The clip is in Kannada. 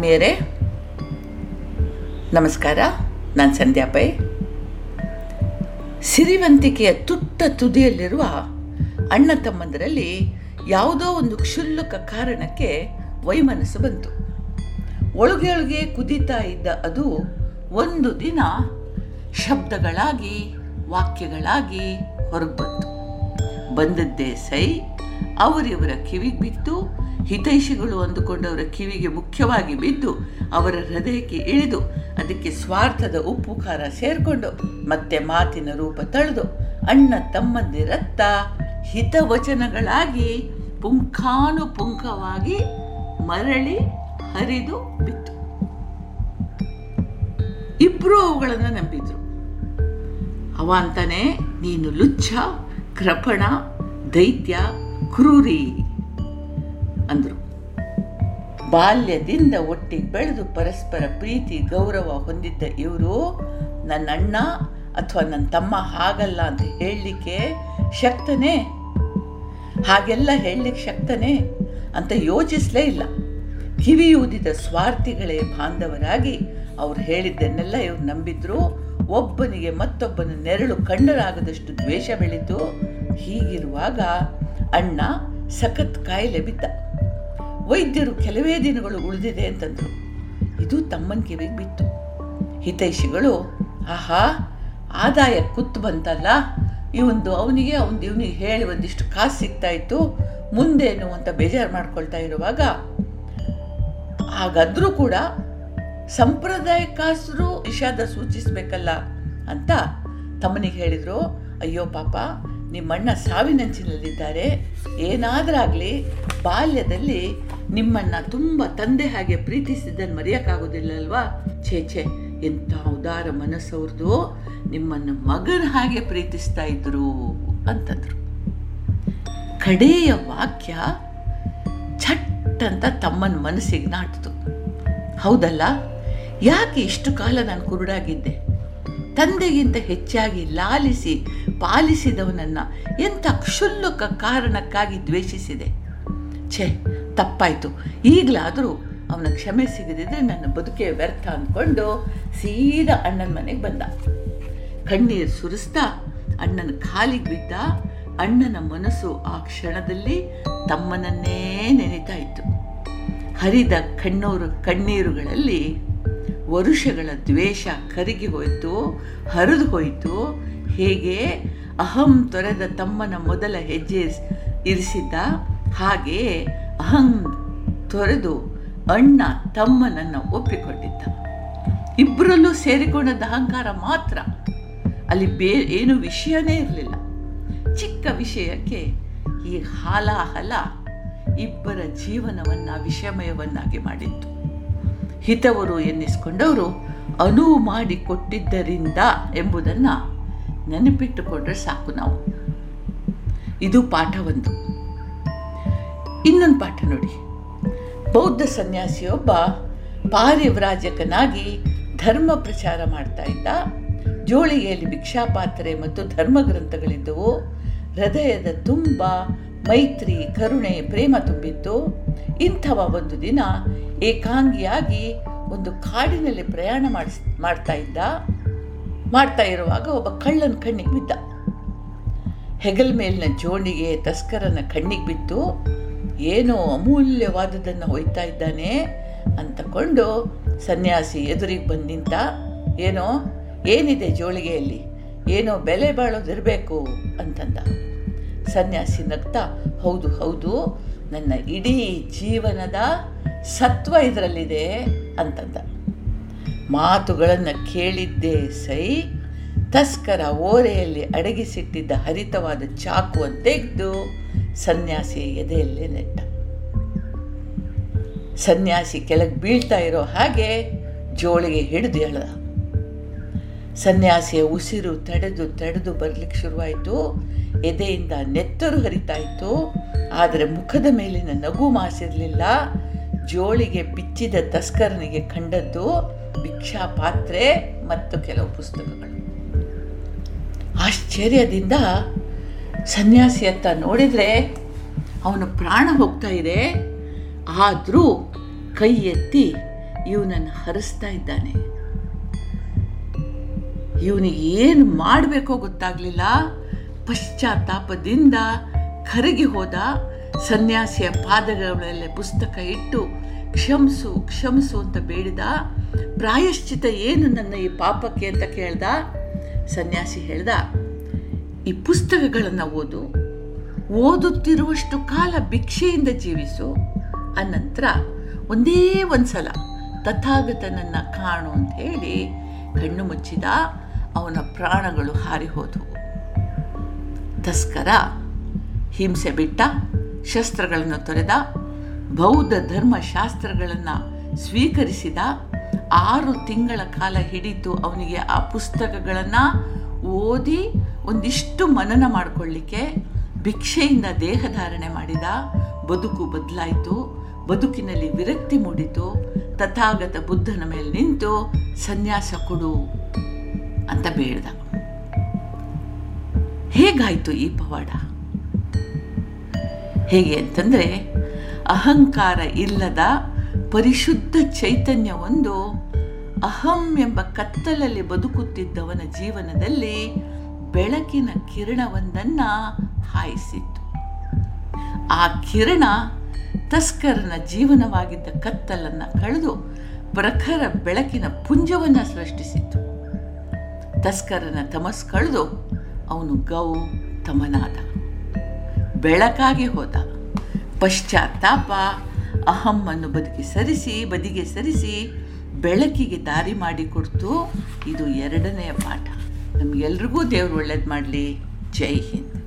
ಆತ್ಮೀಯರೇ, ನಮಸ್ಕಾರ. ನಾನು ಸಂಧ್ಯಾ ಪೈ. ಸಿರಿವಂತಿಕೆಯ ತುಟ್ಟ ತುದಿಯಲ್ಲಿರುವ ಅಣ್ಣ ತಮ್ಮಂದರಲ್ಲಿ ಯಾವುದೋ ಒಂದು ಕ್ಷುಲ್ಲಕ ಕಾರಣಕ್ಕೆ ವೈಮನಸ್ಸು ಬಂತು. ಒಳಗೆ ಕುದೀತಾ ಇದ್ದ ಅದು ಒಂದು ದಿನ ಶಬ್ದಗಳಾಗಿ, ವಾಕ್ಯಗಳಾಗಿ ಹೊರಗೆ ಬಂತು. ಬಂದದ್ದೇ ಸೈ, ಅವರಿವರ ಕಿವಿಗೆ ಬಿತ್ತು ಹಿತೈಷಿಗಳು ಅಂದುಕೊಂಡವರ ಕಿವಿಗೆ ಮುಖ್ಯವಾಗಿ ಬಿದ್ದು ಅವರ ಹೃದಯಕ್ಕೆ ಇಳಿದು ಅದಕ್ಕೆ ಸ್ವಾರ್ಥದ ಉಪ್ಪು ಖಾರ ಸೇರಿಕೊಂಡು ಮತ್ತೆ ಮಾತಿನ ರೂಪ ತಳೆದು ಅಣ್ಣ ತಮ್ಮಂದಿರತ್ತ ಹಿತವಚನಗಳಾಗಿ ಪುಂಖಾನುಪುಂಖವಾಗಿ ಮರಳಿ ಹರಿದು ಬಿತ್ತು. ಇಬ್ಬರು ಅವುಗಳನ್ನು ನಂಬಿದ್ರು. ಅವ ಅಂತಾನೆ, ನೀನು ಲುಚ್ಛ, ಕೃಪಣ, ದೈತ್ಯ, ಕ್ರೂರಿ. ಅಂದರು. ಬಾಲ್ಯದಿಂದ ಒಟ್ಟಿಗೆ ಬೆಳೆದು ಪರಸ್ಪರ ಪ್ರೀತಿ, ಗೌರವ ಹೊಂದಿದ್ದ ಇವರು ನನ್ನ ಅಣ್ಣ ಅಥವಾ ನನ್ನ ತಮ್ಮ ಹಾಗಲ್ಲ ಅಂತ ಹೇಳಲಿಕ್ಕೆ ಶಕ್ತನೇ? ಹಾಗೆಲ್ಲ ಹೇಳಲಿಕ್ಕೆ ಶಕ್ತನೇ? ಅಂತ ಯೋಚಿಸಲೇ ಇಲ್ಲ. ಕಿವಿಯೂದಿದ ಸ್ವಾರ್ಥಿಗಳೇ ಬಾಂಧವರಾಗಿ ಅವ್ರು ಹೇಳಿದ್ದನ್ನೆಲ್ಲ ಇವ್ರು ನಂಬಿದ್ರು. ಒಬ್ಬನಿಗೆ ಮತ್ತೊಬ್ಬನ ನೆರಳು ಕಂಡರಾಗದಷ್ಟು ದ್ವೇಷ ಬೆಳೀತು. ಹೀಗಿರುವಾಗ ಅಣ್ಣ ಸಖತ್ ಕಾಯಿಲೆ ಬಿದ್ದ. ವೈದ್ಯರು ಕೆಲವೇ ದಿನಗಳು ಉಳಿದಿದೆ ಅಂತಂದರು. ಇದು ತಮ್ಮನ ಕಿವಿಗೆ ಬಿತ್ತು. ಹಿತೈಷಿಗಳು, ಆಹಾ, ಆದಾಯ ಕುತ್ತು ಬಂತಲ್ಲ. ಇವಂದು ಅವನಿಗೆ, ಅವನು ಇವನಿಗೆ ಹೇಳಿ ಒಂದಿಷ್ಟು ಕಾಸು ಸಿಗ್ತಾ ಇತ್ತು ಮುಂದೇನು ಅಂತ ಬೇಜಾರು ಮಾಡ್ಕೊಳ್ತಾ ಇರುವಾಗ ಹಾಗಾದರೂ ಕೂಡ ಸಂಪ್ರದಾಯಕ್ಕಾಸರು ಇಷಾದ ಸೂಚಿಸಬೇಕಲ್ಲ ಅಂತ ತಮ್ಮನಿಗೆ ಹೇಳಿದರು. ಅಯ್ಯೋ ಪಾಪ, ನಿಮ್ಮಣ್ಣ ಸಾವಿನಂಚಿನಲ್ಲಿದ್ದಾರೆ. ಏನಾದರಾಗಲಿ ಬಾಲ್ಯದಲ್ಲಿ ನಿಮ್ಮನ್ನ ತುಂಬ ತಂದೆ ಹಾಗೆ ಪ್ರೀತಿಸಿದ್ದನ್ನು ಮರೆಯೋಕ್ಕಾಗೋದಿಲ್ಲಲ್ವಾ? ಛೇ ಛೇ, ಎಂಥ ಉದಾರ ಮನಸ್ಸವ್ರದ್ದು ನಿಮ್ಮನ್ನು ಮಗನ ಹಾಗೆ ಪ್ರೀತಿಸ್ತಾ ಇದ್ರು ಅಂತಂದ್ರು. ಕಡೆಯ ವಾಕ್ಯ ಛಟ್ ಅಂತ ತಮ್ಮನ ಮನಸ್ಸಿಗೆ ನಾಟಿತು. ಹೌದಲ್ಲ? ಯಾಕೆ ಇಷ್ಟು ಕಾಲ ನಾನು ಕುರುಡಾಗಿದ್ದೆ? ತಂದೆಗಿಂತ ಹೆಚ್ಚಾಗಿ ಲಾಲಿಸಿ, ಪಾಲಿಸಿದವನನ್ನು ಎಂಥ ಕ್ಷುಲ್ಲಕ ಕಾರಣಕ್ಕಾಗಿ ದ್ವೇಷಿಸಿದೆ? ಛೇ ತಪ್ಪಾಯಿತು. ಈಗಲಾದರೂ ಅವನ ಕ್ಷಮೆ ಸಿಗದಿದ್ರೆ ನನ್ನ ಬದುಕೆ ವ್ಯರ್ಥ ಅಂದ್ಕೊಂಡು ಸೀದಾ ಅಣ್ಣನ ಮನೆಗೆ ಬಂದ. ಕಣ್ಣೀರು ಸುರಿಸ್ತಾ ಅಣ್ಣನ ಕಾಲಿಗೆ ಬಿದ್ದ ಅಣ್ಣನ ಮನಸ್ಸು ಆ ಕ್ಷಣದಲ್ಲಿ ತಮ್ಮನನ್ನೇ ನೆನೀತಾ ಇತ್ತು. ಹರಿದ ಕಣ್ಣೂರು ಕಣ್ಣೀರುಗಳಲ್ಲಿ ವರುಷಗಳ ದ್ವೇಷ ಕರಗಿ ಹೋಯಿತು, ಹರಿದು ಹೋಯಿತು. ಹೇಗೆ? ಅಹಂ ತೊರೆದ ತಮ್ಮನ ಮೊದಲ ಹೆಜ್ಜೆ ಇರಿಸಿದ್ದ ಹಾಗೆ ಅಹಂ ತೊರೆದು ಅಣ್ಣ ತಮ್ಮನನ್ನು ಒಪ್ಪಿಕೊಂಡಿದ್ದ ಇಬ್ಬರಲ್ಲೂ ಸೇರಿಕೊಂಡದ ಅಹಂಕಾರ ಮಾತ್ರ. ಅಲ್ಲಿ ಬೇ ಏನು ವಿಷಯನೇ ಇರಲಿಲ್ಲ. ಚಿಕ್ಕ ವಿಷಯಕ್ಕೆ ಈ ಹಾಲಾಹಲ ಇಬ್ಬರ ಜೀವನವನ್ನು ವಿಷಮಯವನ್ನಾಗಿ ಮಾಡಿತ್ತು. ಹಿತವರು ಎನ್ನಿಸಿಕೊಂಡವರು ಅನುವು ಮಾಡಿಕೊಟ್ಟಿದ್ದರಿಂದ ಎಂಬುದನ್ನು ನೆನಪಿಟ್ಟುಕೊಂಡ್ರೆ ಸಾಕು ನಾವು. ಇದು ಪಾಠ ಒಂದು ಇನ್ನೊಂದು ಪಾಠ ನೋಡಿ. ಬೌದ್ಧ ಸನ್ಯಾಸಿಯೊಬ್ಬ ಪಾರಿವ್ರಾಜಕನಾಗಿ ಧರ್ಮ ಪ್ರಚಾರ ಮಾಡ್ತಾ ಇದ್ದ. ಜೋಳಿಗೆಯಲ್ಲಿ ಭಿಕ್ಷಾಪಾತ್ರೆ ಮತ್ತು ಧರ್ಮ ಗ್ರಂಥಗಳಿದ್ದವು. ಹೃದಯದ ತುಂಬ, ಮೈತ್ರಿ, ಕರುಣೆ, ಪ್ರೇಮ ತುಂಬಿತ್ತು. ಇಂಥವ ಒಂದು ದಿನ ಏಕಾಂಗಿಯಾಗಿ ಒಂದು ಕಾಡಿನಲ್ಲಿ ಪ್ರಯಾಣ ಮಾಡಿಸ್, ಮಾಡ್ತಾ ಇದ್ದ. ಮಾಡ್ತಾ ಇರುವಾಗ ಒಬ್ಬ ಕಳ್ಳನ ಕಣ್ಣಿಗೆ ಬಿದ್ದ. ಹೆಗಲ್ ಮೇಲಿನ ಜೋಣಿಗೆ ತಸ್ಕರನ ಕಣ್ಣಿಗೆ ಬಿತ್ತು. ಏನೋ ಅಮೂಲ್ಯವಾದದನ್ನು ಒಯ್ತಾ ಇದ್ದಾನೆ ಅಂತಕೊಂಡು ಸನ್ಯಾಸಿ ಎದುರಿಗೆ ಬಂದು ನಿಂತ, ಏನೋ, ಏನಿದೆ ಜೋಳಿಗೆಯಲ್ಲಿ ಏನೋ ಬೆಲೆ ಬಾಳೋದಿರಬೇಕು ಅಂತಂದ. ಸನ್ಯಾಸಿ ನಗ್ತಾ, ಹೌದು ಹೌದು, ನನ್ನ ಇಡೀ ಜೀವನದ ಸತ್ವ ಇದರಲ್ಲಿದೆ ಅಂತಂದ. ಮಾತುಗಳನ್ನು ಕೇಳಿದ್ದೇ ಸೈ, ತಸ್ಕರ ಓರೆಯಲ್ಲಿ ಅಡಗಿಸಿಟ್ಟಿದ್ದ ಹರಿತವಾದ ಚಾಕುವನ್ನು ತೆಗೆದು ಸನ್ಯಾಸಿ ಎದೆಯಲ್ಲಿ ನೆಟ್ಟ. ಸನ್ಯಾಸಿ ಕೆಳಗೆ ಬೀಳ್ತಾ ಇರೋ ಹಾಗೆ ಜೋಳಿಗೆ ಹಿಡಿದು ಎಳೆದ. ಸನ್ಯಾಸಿಯ ಉಸಿರು ತಡೆದು ತಡೆದು ಬರಲಿಕ್ಕೆ ಶುರುವಾಯಿತು. ಎದೆಯಿಂದ ನೆತ್ತರು ಹರಿತಾ ಇತ್ತು. ಆದರೆ ಮುಖದ ಮೇಲಿನ ನಗು ಮಾಸಿರಲಿಲ್ಲ. ಜೋಳಿಗೆ ಬಿಚ್ಚಿದ ತಸ್ಕರನಿಗೆ ಕಂಡದ್ದು ಭಿಕ್ಷಾ ಪಾತ್ರೆ ಮತ್ತು ಕೆಲವು ಪುಸ್ತಕಗಳು. ಆಶ್ಚರ್ಯದಿಂದ ಸನ್ಯಾಸಿಯತ್ತ ನೋಡಿದರೆ ಅವನ ಪ್ರಾಣ ಹೋಗ್ತಾ ಇದೆ. ಆದರೂ ಕೈ ಎತ್ತಿ ಇವನನ್ನು ಹರಿಸ್ತಾ ಇದ್ದಾನೆ. ಇವನಿಗೆ ಏನು ಮಾಡಬೇಕೋ ಗೊತ್ತಾಗಲಿಲ್ಲ. ಪಶ್ಚಾತ್ತಾಪದಿಂದ ಕರಗಿ ಹೋದ ಸನ್ಯಾಸಿಯ ಪಾದಗಳ ಪುಸ್ತಕ ಇಟ್ಟು ಕ್ಷಮಿಸು ಕ್ಷಮಿಸು ಅಂತ ಬೇಡಿದ. ಪ್ರಾಯಶ್ಚಿತ ಏನು ನನ್ನ ಈ ಪಾಪಕ್ಕೆ ಅಂತ ಕೇಳ್ದ. ಸನ್ಯಾಸಿ ಹೇಳ್ದ ಈ ಪುಸ್ತಕಗಳನ್ನು ಓದು, ಓದುತ್ತಿರುವಷ್ಟು ಕಾಲ ಭಿಕ್ಷೆಯಿಂದ ಜೀವಿಸು, ಅನಂತರ ಒಂದೇ ಒಂದು ಸಲ ತಥಾಗತನನ್ನು ಕಾಣು ಅಂತ ಹೇಳಿ ಕಣ್ಣು ಮುಚ್ಚಿದ ಅವನ ಪ್ರಾಣಗಳು ಹಾರಿ ಹೋದವು ತಸ್ಕರ ಹಿಂಸೆ ಬಿಟ್ಟ, ಶಸ್ತ್ರಗಳನ್ನು ತೊರೆದ, ಬೌದ್ಧ ಧರ್ಮಶಾಸ್ತ್ರಗಳನ್ನು ಸ್ವೀಕರಿಸಿದ ಆರು ತಿಂಗಳ ಕಾಲ ಹಿಡಿತು ಅವನಿಗೆ ಆ ಪುಸ್ತಕಗಳನ್ನು ಓದಿ ಒಂದಿಷ್ಟು ಮನನ ಮಾಡಿಕೊಳ್ಳಿಕ್ಕೆ ಭಿಕ್ಷೆಯಿಂದ ದೇಹಧಾರಣೆ ಮಾಡಿದ ಬದುಕು ಬದಲಾಯಿತು. ಬದುಕಿನಲ್ಲಿ ವಿರಕ್ತಿ ಮೂಡಿತು. ತಥಾಗತ ಬುದ್ಧನ ಮೇಲೆ ನಿಂತು ಸನ್ಯಾಸ ಕೊಡು ಅಂತ ಬೇಡ್ದ. ಹೇಗಾಯಿತು ಈ ಪವಾಡ? ಹೇಗೆ ಅಂತಂದರೆ ಅಹಂಕಾರ ಇಲ್ಲದ ಪರಿಶುದ್ಧ ಚೈತನ್ಯ ಒಂದು ಅಹಂ ಎಂಬ ಕತ್ತಲಲ್ಲಿ ಬದುಕುತ್ತಿದ್ದವನ ಜೀವನದಲ್ಲಿ ಬೆಳಕಿನ ಕಿರಣವೊಂದನ್ನು ಹಾಯಿಸಿತ್ತು. ಆ ಕಿರಣ ತಸ್ಕರನ ಜೀವನವಾಗಿದ್ದ ಕತ್ತಲನ್ನು ಕಳೆದು ಪ್ರಖರ ಬೆಳಕಿನ ಪುಂಜವನ್ನು ಸೃಷ್ಟಿಸಿತ್ತು. ತಸ್ಕರನ ತಮಸ್ ಕಳೆದು ಅವನು ಗೌ ತಮನಾದ ಬೆಳಕಾಗಿ ಹೋದ. ಪಶ್ಚಾತ್ತಾಪ, ಅಹಮ್ಮನ್ನು ಬದುಕಿ ಸರಿಸಿ, ಬದಿಗೆ ಸರಿಸಿ, ಬೆಳಕಿಗೆ ದಾರಿ ಮಾಡಿಕೊಡ್ತು ಇದು ಎರಡನೆಯ ಪಾಠ. ನಮಗೆಲ್ರಿಗೂ ದೇವ್ರು ಒಳ್ಳೇದು ಮಾಡಲಿ. ಜೈ ಹಿಂದ್.